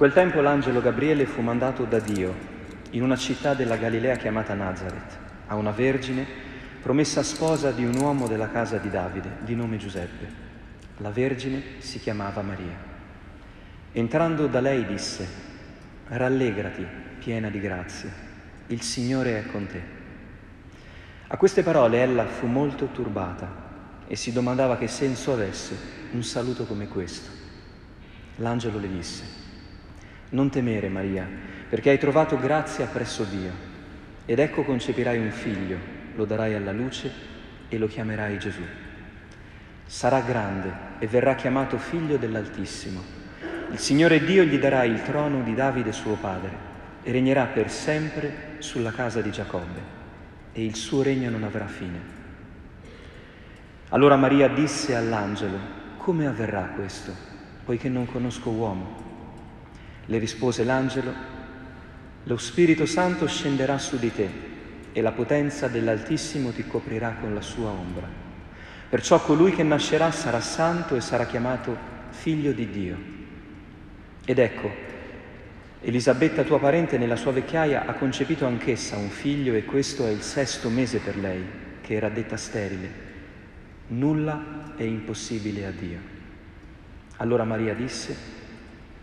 quel tempo l'angelo Gabriele fu mandato da Dio in una città della Galilea chiamata Nazareth, a una vergine promessa sposa di un uomo della casa di Davide, di nome Giuseppe. La vergine si chiamava Maria. Entrando da lei disse, rallegrati, piena di grazia, il Signore è con te. A queste parole ella fu molto turbata e si domandava che senso avesse un saluto come questo. L'angelo le disse, non temere, Maria, perché hai trovato grazia presso Dio. Ed ecco concepirai un figlio, lo darai alla luce e lo chiamerai Gesù. Sarà grande e verrà chiamato figlio dell'Altissimo. Il Signore Dio gli darà il trono di Davide suo padre e regnerà per sempre sulla casa di Giacobbe e il suo regno non avrà fine. Allora Maria disse all'angelo, come avverrà questo, poiché non conosco uomo? Le rispose l'angelo, lo Spirito Santo scenderà su di te e la potenza dell'Altissimo ti coprirà con la sua ombra. Perciò colui che nascerà sarà santo e sarà chiamato figlio di Dio. Ed ecco, Elisabetta tua parente nella sua vecchiaia ha concepito anch'essa un figlio e questo è il sesto mese per lei, che era detta sterile. Nulla è impossibile a Dio. Allora Maria disse,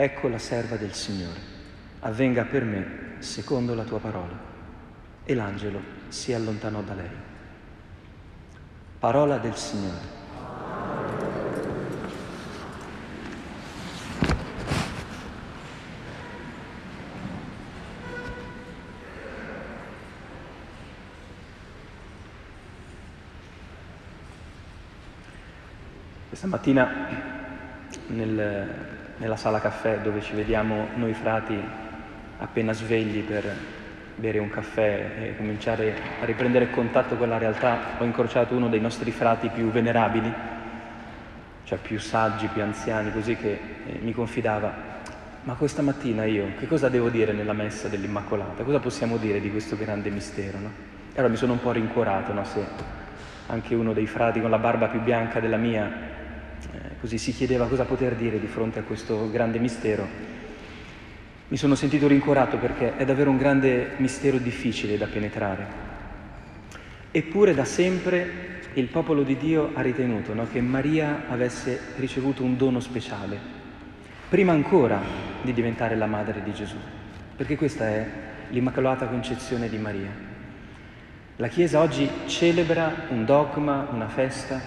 Ecco la serva del Signore, avvenga per me secondo la tua parola. E l'angelo si allontanò da lei. Parola del Signore. Questa mattina nel nella sala caffè dove ci vediamo noi frati appena svegli per bere un caffè e cominciare a riprendere contatto con la realtà, ho incrociato uno dei nostri frati più venerabili, cioè più saggi, più anziani, così che eh, mi confidava, ma questa mattina io che cosa devo dire nella messa dell'Immacolata? Cosa possiamo dire di questo grande mistero? No? E allora mi sono un po' rincuorato, no? se anche uno dei frati con la barba più bianca della mia così si chiedeva cosa poter dire di fronte a questo grande mistero, mi sono sentito rincuorato perché è davvero un grande mistero difficile da penetrare. Eppure da sempre il popolo di Dio ha ritenuto no, che Maria avesse ricevuto un dono speciale, prima ancora di diventare la madre di Gesù, perché questa è l'Immacolata Concezione di Maria. La Chiesa oggi celebra un dogma, una festa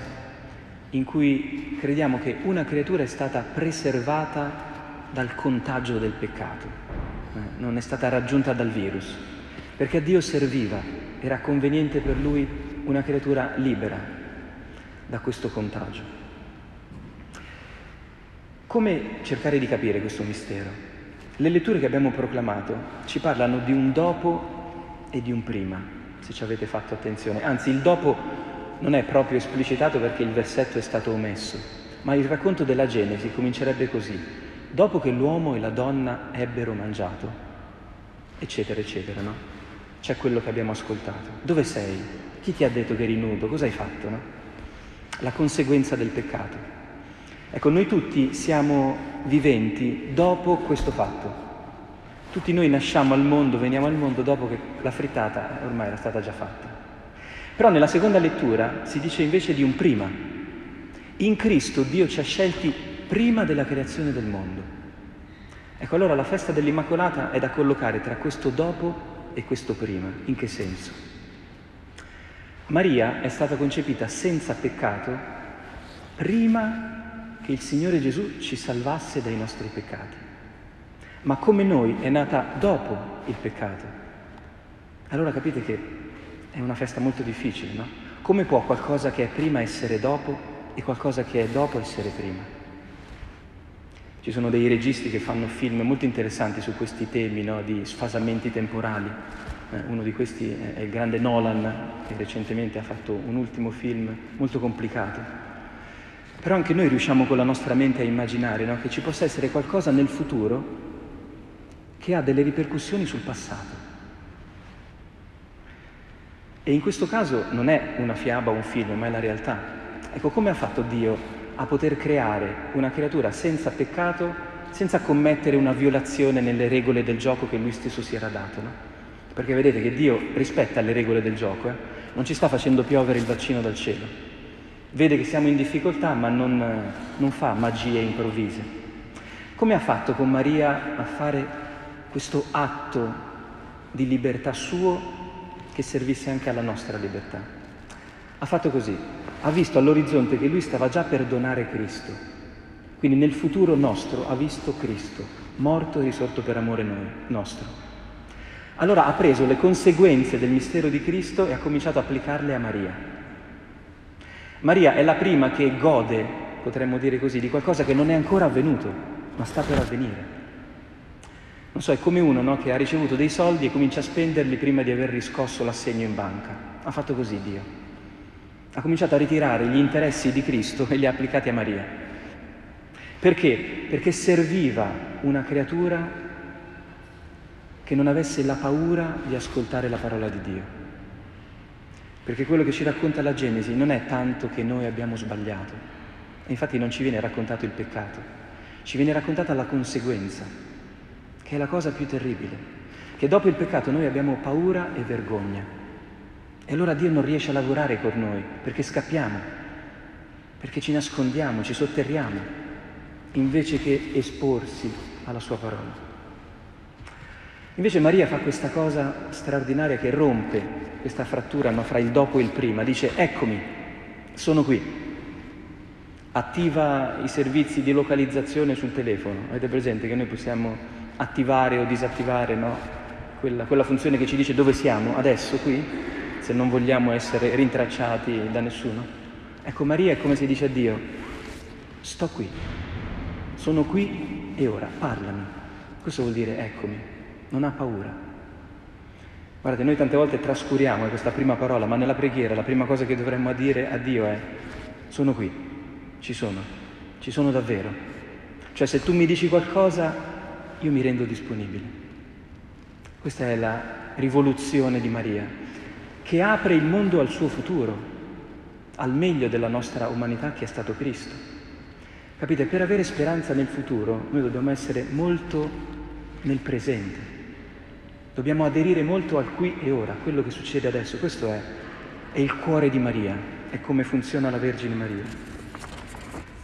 in cui crediamo che una creatura è stata preservata dal contagio del peccato, eh, non è stata raggiunta dal virus, perché a Dio serviva, era conveniente per lui una creatura libera da questo contagio. Come cercare di capire questo mistero? Le letture che abbiamo proclamato ci parlano di un dopo e di un prima, se ci avete fatto attenzione. Anzi, il dopo non è proprio esplicitato perché il versetto è stato omesso, ma il racconto della Genesi comincerebbe così. Dopo che l'uomo e la donna ebbero mangiato, eccetera, eccetera, no? C'è quello che abbiamo ascoltato. Dove sei? Chi ti ha detto che eri nudo? Cosa hai fatto, no? La conseguenza del peccato. Ecco, noi tutti siamo viventi dopo questo fatto. Tutti noi nasciamo al mondo, veniamo al mondo dopo che la frittata ormai era stata già fatta. Però nella seconda lettura si dice invece di un prima. In Cristo Dio ci ha scelti prima della creazione del mondo. Ecco allora la festa dell'Immacolata è da collocare tra questo dopo e questo prima. In che senso? Maria è stata concepita senza peccato prima che il Signore Gesù ci salvasse dai nostri peccati. Ma come noi è nata dopo il peccato. Allora capite che è una festa molto difficile, no? Come può qualcosa che è prima essere dopo e qualcosa che è dopo essere prima? Ci sono dei registi che fanno film molto interessanti su questi temi no? di sfasamenti temporali. Eh, uno di questi è il grande Nolan, che recentemente ha fatto un ultimo film molto complicato. Però anche noi riusciamo con la nostra mente a immaginare no? che ci possa essere qualcosa nel futuro che ha delle ripercussioni sul passato. E in questo caso non è una fiaba o un film, ma è la realtà. Ecco come ha fatto Dio a poter creare una creatura senza peccato senza commettere una violazione nelle regole del gioco che lui stesso si era dato. No? Perché vedete che Dio rispetta le regole del gioco, eh? non ci sta facendo piovere il vaccino dal cielo. Vede che siamo in difficoltà ma non, non fa magie improvvise. Come ha fatto con Maria a fare questo atto di libertà suo che servisse anche alla nostra libertà? Ha fatto così, ha visto all'orizzonte che lui stava già per donare Cristo, quindi nel futuro nostro ha visto Cristo, morto e risorto per amore noi, nostro. Allora ha preso le conseguenze del mistero di Cristo e ha cominciato a applicarle a Maria. Maria è la prima che gode, potremmo dire così, di qualcosa che non è ancora avvenuto, ma sta per avvenire. Non so, è come uno no, che ha ricevuto dei soldi e comincia a spenderli prima di aver riscosso l'assegno in banca. Ha fatto così Dio. Ha cominciato a ritirare gli interessi di Cristo e li ha applicati a Maria. Perché? Perché serviva una creatura che non avesse la paura di ascoltare la parola di Dio. Perché quello che ci racconta la Genesi non è tanto che noi abbiamo sbagliato, infatti non ci viene raccontato il peccato, ci viene raccontata la conseguenza, che è la cosa più terribile, che dopo il peccato noi abbiamo paura e vergogna. E allora Dio non riesce a lavorare con noi, perché scappiamo, perché ci nascondiamo, ci sotterriamo, invece che esporsi alla sua parola. Invece Maria fa questa cosa straordinaria che rompe questa frattura no, fra il dopo e il prima, dice eccomi, sono qui, attiva i servizi di localizzazione sul telefono, avete presente che noi possiamo attivare o disattivare no? quella, quella funzione che ci dice dove siamo adesso qui, se non vogliamo essere rintracciati da nessuno? Ecco, Maria è come se dice a Dio, sto qui, sono qui e ora, parlami. Questo vuol dire eccomi non ha paura. Guardate, noi tante volte trascuriamo questa prima parola, ma nella preghiera la prima cosa che dovremmo dire a Dio è sono qui, ci sono, ci sono davvero. Cioè se tu mi dici qualcosa, io mi rendo disponibile. Questa è la rivoluzione di Maria, che apre il mondo al suo futuro, al meglio della nostra umanità che è stato Cristo. Capite, per avere speranza nel futuro noi dobbiamo essere molto nel presente. Dobbiamo aderire molto al qui e ora, a quello che succede adesso. Questo è, è il cuore di Maria, è come funziona la Vergine Maria.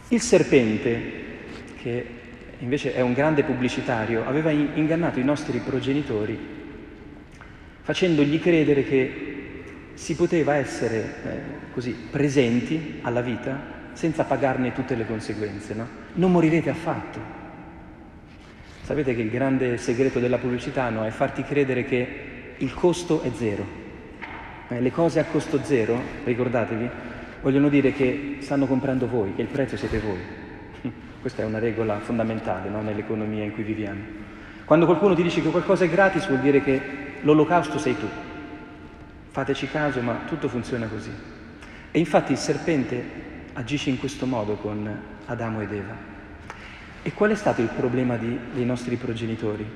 Il serpente, che invece è un grande pubblicitario, aveva ingannato i nostri progenitori facendogli credere che si poteva essere eh, così presenti alla vita senza pagarne tutte le conseguenze. No? Non morirete affatto, Sapete che il grande segreto della pubblicità no, è farti credere che il costo è zero. Eh, le cose a costo zero, ricordatevi, vogliono dire che stanno comprando voi, che il prezzo siete voi. Questa è una regola fondamentale no, nell'economia in cui viviamo. Quando qualcuno ti dice che qualcosa è gratis vuol dire che l'olocausto sei tu. Fateci caso, ma tutto funziona così. E infatti il serpente agisce in questo modo con Adamo ed Eva. E qual è stato il problema di, dei nostri progenitori?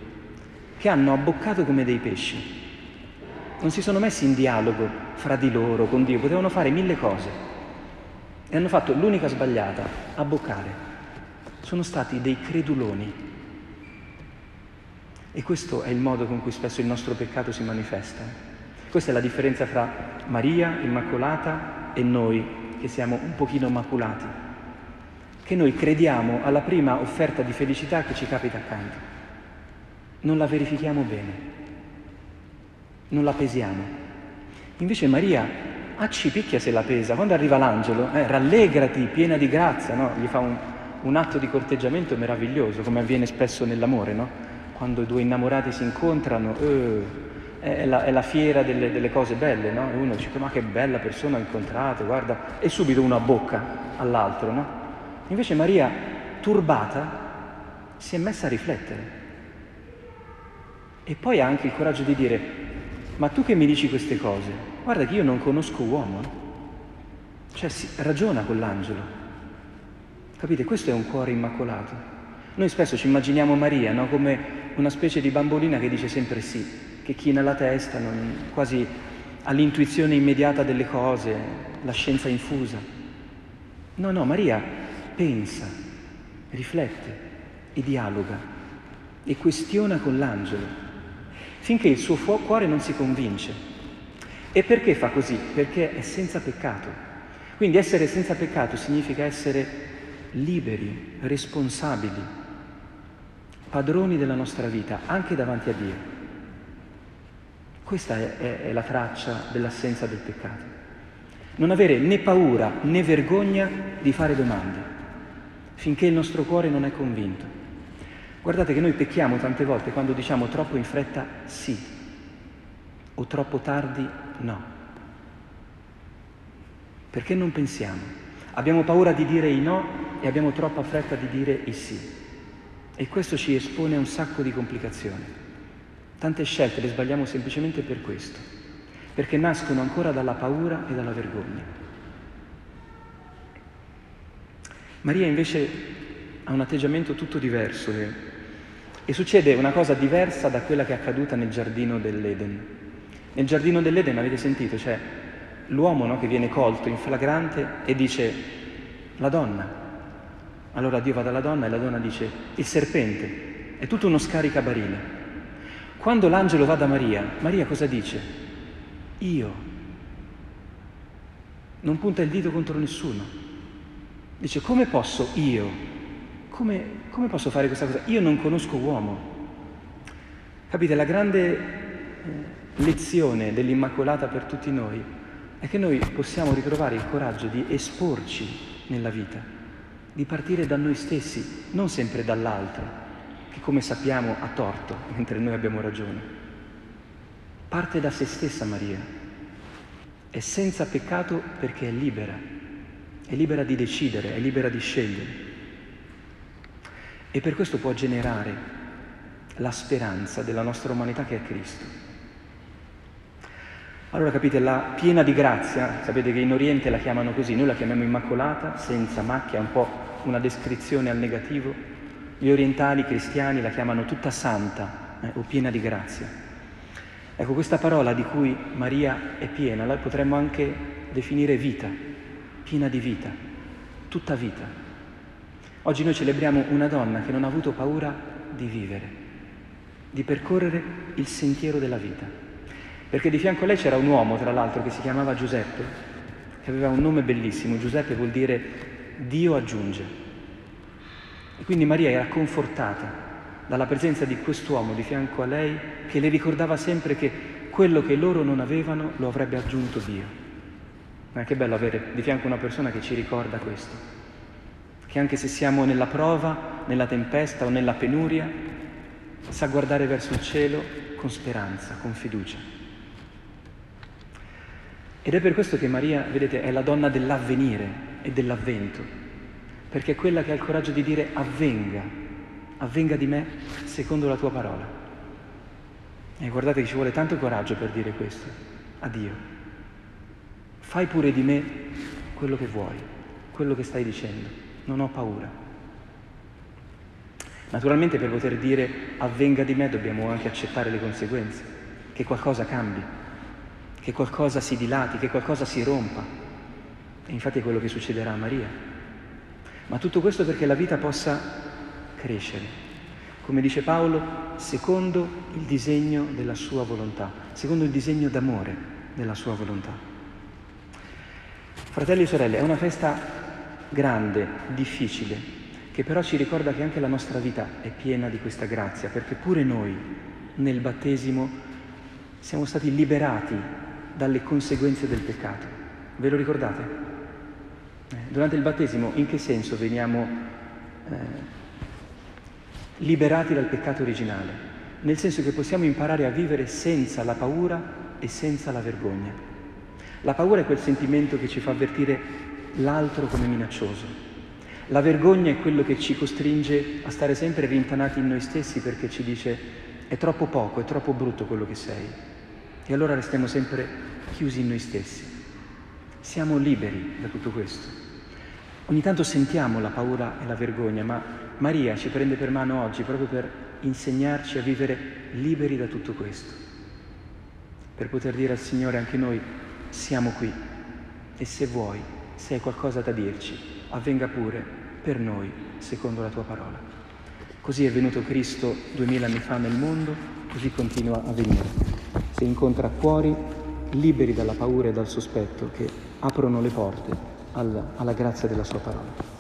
Che hanno abboccato come dei pesci. Non si sono messi in dialogo fra di loro, con Dio, potevano fare mille cose. E hanno fatto l'unica sbagliata, abboccare. Sono stati dei creduloni. E questo è il modo con cui spesso il nostro peccato si manifesta. Questa è la differenza fra Maria Immacolata e noi, che siamo un pochino maculati che noi crediamo alla prima offerta di felicità che ci capita accanto. Non la verifichiamo bene, non la pesiamo. Invece Maria ah, ci picchia se la pesa. Quando arriva l'angelo, eh, rallegrati, piena di grazia, no? gli fa un, un, atto di corteggiamento meraviglioso, come avviene spesso nell'amore, no? quando due innamorati si incontrano. Eh, è la, è la, fiera delle, delle, cose belle, no? E uno dice, ma che bella persona ho incontrato, guarda, e subito uno abbocca all'altro, no? Invece Maria, turbata, si è messa a riflettere. E poi ha anche il coraggio di dire, ma tu che mi dici queste cose, guarda che io non conosco uomo. Cioè si ragiona con l'angelo. Capite? Questo è un cuore immacolato. Noi spesso ci immaginiamo Maria no? come una specie di bambolina che dice sempre sì, che china la testa, non, quasi all'intuizione immediata delle cose, la scienza infusa. No, no, Maria pensa, riflette e dialoga e questiona con l'angelo, finché il suo cuore non si convince. E perché fa così? Perché è senza peccato. Quindi essere senza peccato significa essere liberi, responsabili, padroni della nostra vita, anche davanti a Dio. Questa è, è, è la traccia dell'assenza del peccato. Non avere né paura né vergogna di fare domande finché il nostro cuore non è convinto. Guardate che noi pecchiamo tante volte quando diciamo troppo in fretta sì o troppo tardi no. Perché non pensiamo? Abbiamo paura di dire i no e abbiamo troppa fretta di dire i sì. E questo ci espone a un sacco di complicazioni. Tante scelte le sbagliamo semplicemente per questo perché nascono ancora dalla paura e dalla vergogna. Maria invece ha un atteggiamento tutto diverso e, e, succede una cosa diversa da quella che è accaduta nel giardino dell'Eden. Nel giardino dell'Eden avete sentito, c'è l'uomo no, che viene colto in flagrante e dice la donna. Allora Dio va dalla donna e la donna dice il serpente. È tutto uno scaricabarile. Quando l'angelo va da Maria, Maria cosa dice? Io. Non punta il dito contro nessuno. Dice, come posso io? Come, come posso fare questa cosa? Io non conosco uomo. Capite, la grande eh, lezione dell'Immacolata per tutti noi è che noi possiamo ritrovare il coraggio di esporci nella vita, di partire da noi stessi, non sempre dall'altro, che come sappiamo ha torto, mentre noi abbiamo ragione parte da se stessa Maria, è senza peccato perché è libera, è libera di decidere, è libera di scegliere. E per questo può generare la speranza della nostra umanità che è Cristo. Allora capite, la piena di grazia, sapete che in Oriente la chiamano così, noi la chiamiamo immacolata, senza macchia, un po' una descrizione al negativo, gli orientali cristiani la chiamano tutta santa eh, o piena di grazia. Ecco, questa parola di cui Maria è piena, la potremmo anche definire vita, piena di vita, tutta vita. Oggi noi celebriamo una donna che non ha avuto paura di vivere, di percorrere il sentiero della vita. Perché di fianco a lei c'era un uomo, tra l'altro, che si chiamava Giuseppe, che aveva un nome bellissimo. Giuseppe vuol dire Dio aggiunge. E quindi Maria era confortata dalla presenza di quest'uomo di fianco a lei che le ricordava sempre che quello che loro non avevano lo avrebbe aggiunto Dio. Ma che bello avere di fianco una persona che ci ricorda questo, che anche se siamo nella prova, nella tempesta o nella penuria, sa guardare verso il cielo con speranza, con fiducia. Ed è per questo che Maria, vedete, è la donna dell'avvenire e dell'avvento, perché è quella che ha il coraggio di dire avvenga, avvenga di me secondo la tua parola. E guardate che ci vuole tanto coraggio per dire questo a Dio. Fai pure di me quello che vuoi, quello che stai dicendo, non ho paura. Naturalmente per poter dire avvenga di me dobbiamo anche accettare le conseguenze, che qualcosa cambi, che qualcosa si dilati, che qualcosa si rompa. E infatti è quello che succederà a Maria. Ma tutto questo perché la vita possa crescere, come dice Paolo, secondo il disegno della sua volontà, secondo il disegno d'amore della sua volontà. Fratelli e sorelle, è una festa grande, difficile, che però ci ricorda che anche la nostra vita è piena di questa grazia, perché pure noi nel battesimo siamo stati liberati dalle conseguenze del peccato. Ve lo ricordate? Eh, durante il battesimo in che senso veniamo eh, liberati dal peccato originale, nel senso che possiamo imparare a vivere senza la paura e senza la vergogna. La paura è quel sentimento che ci fa avvertire l'altro come minaccioso. La vergogna è quello che ci costringe a stare sempre rintanati in noi stessi perché ci dice è troppo poco, è troppo brutto quello che sei. E allora restiamo sempre chiusi in noi stessi. Siamo liberi da tutto questo. Ogni tanto sentiamo la paura e la vergogna, ma Maria ci prende per mano oggi proprio per insegnarci a vivere liberi da tutto questo, per poter dire al Signore anche noi siamo qui e se vuoi, se hai qualcosa da dirci, avvenga pure per noi secondo la tua parola. Così è venuto Cristo duemila anni fa nel mondo, così continua a venire. Se incontra cuori liberi dalla paura e dal sospetto che aprono le porte alla, alla grazia della sua parola.